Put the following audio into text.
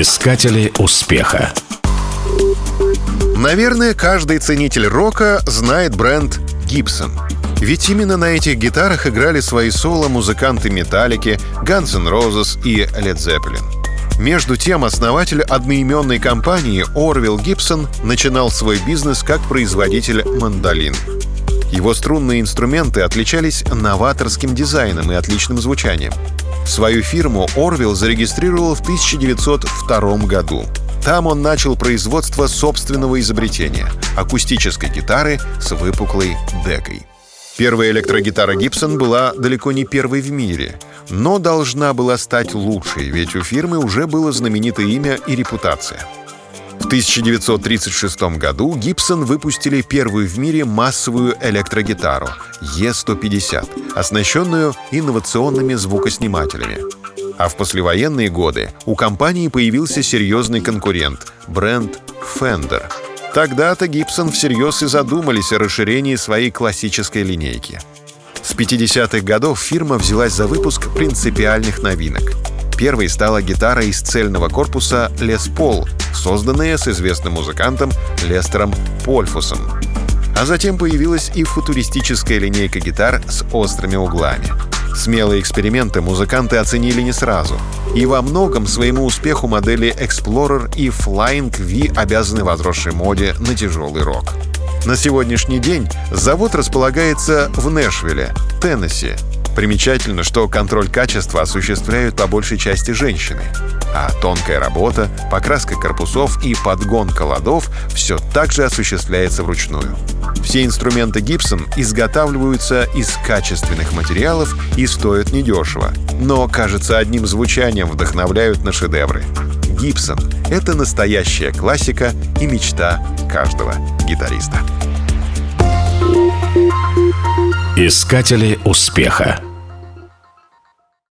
Искатели успеха. Наверное, каждый ценитель рока знает бренд Gibson. Ведь именно на этих гитарах играли свои соло музыканты Металлики, Guns N' Roses и Led Zeppelin. Между тем, основатель одноименной компании Орвилл Гибсон начинал свой бизнес как производитель мандолин. Его струнные инструменты отличались новаторским дизайном и отличным звучанием. Свою фирму Орвилл зарегистрировал в 1902 году. Там он начал производство собственного изобретения — акустической гитары с выпуклой декой. Первая электрогитара Гибсон была далеко не первой в мире, но должна была стать лучшей, ведь у фирмы уже было знаменитое имя и репутация — 1936 году Гибсон выпустили первую в мире массовую электрогитару Е150, оснащенную инновационными звукоснимателями. А в послевоенные годы у компании появился серьезный конкурент — бренд Fender. Тогда-то Гибсон всерьез и задумались о расширении своей классической линейки. С 50-х годов фирма взялась за выпуск принципиальных новинок — Первой стала гитара из цельного корпуса Les Paul, созданная с известным музыкантом Лестером Польфусом. А затем появилась и футуристическая линейка гитар с острыми углами. Смелые эксперименты музыканты оценили не сразу. И во многом своему успеху модели Explorer и Flying V обязаны возросшей моде на тяжелый рок. На сегодняшний день завод располагается в Нэшвилле, Теннесси, Примечательно, что контроль качества осуществляют по большей части женщины. А тонкая работа, покраска корпусов и подгонка ладов все так же осуществляется вручную. Все инструменты Gibson изготавливаются из качественных материалов и стоят недешево. Но, кажется, одним звучанием вдохновляют на шедевры. Gibson — это настоящая классика и мечта каждого гитариста. Искатели успеха.